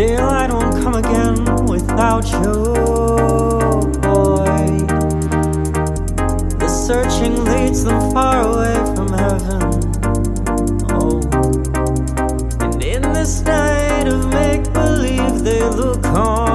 daylight won't come again without you, boy. The searching leads them far away from heaven. Oh, and in this night of make believe, they look on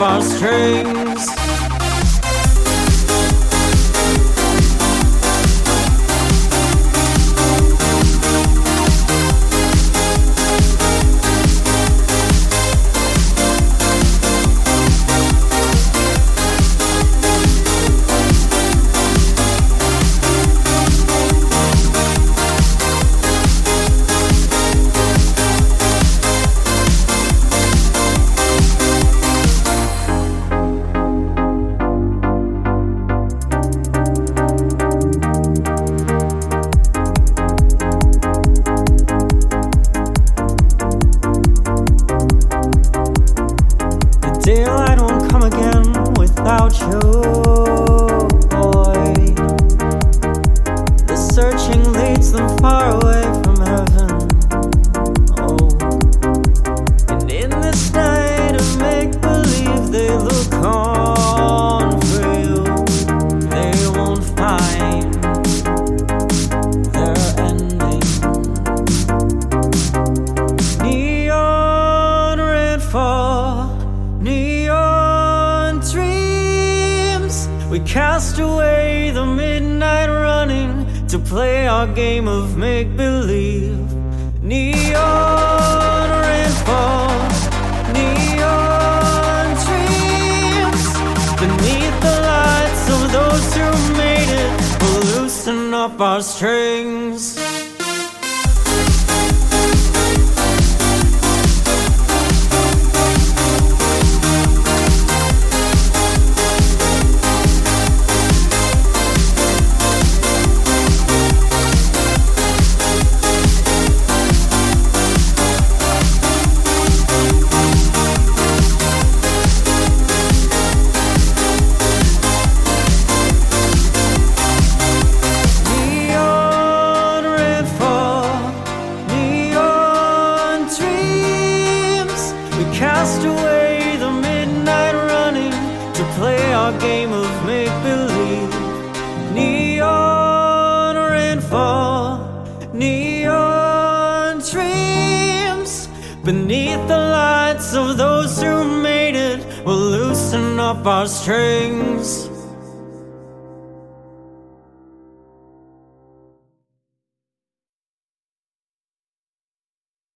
our strings. Without cast away the midnight running to play our game of make believe. Neon fall, neon dreams. Beneath the lights of those who made it, we'll loosen up our strings. Cast away the midnight running to play our game of make believe. Neon red fall, neon dreams. Beneath the lights of those who made it, we'll loosen up our strings.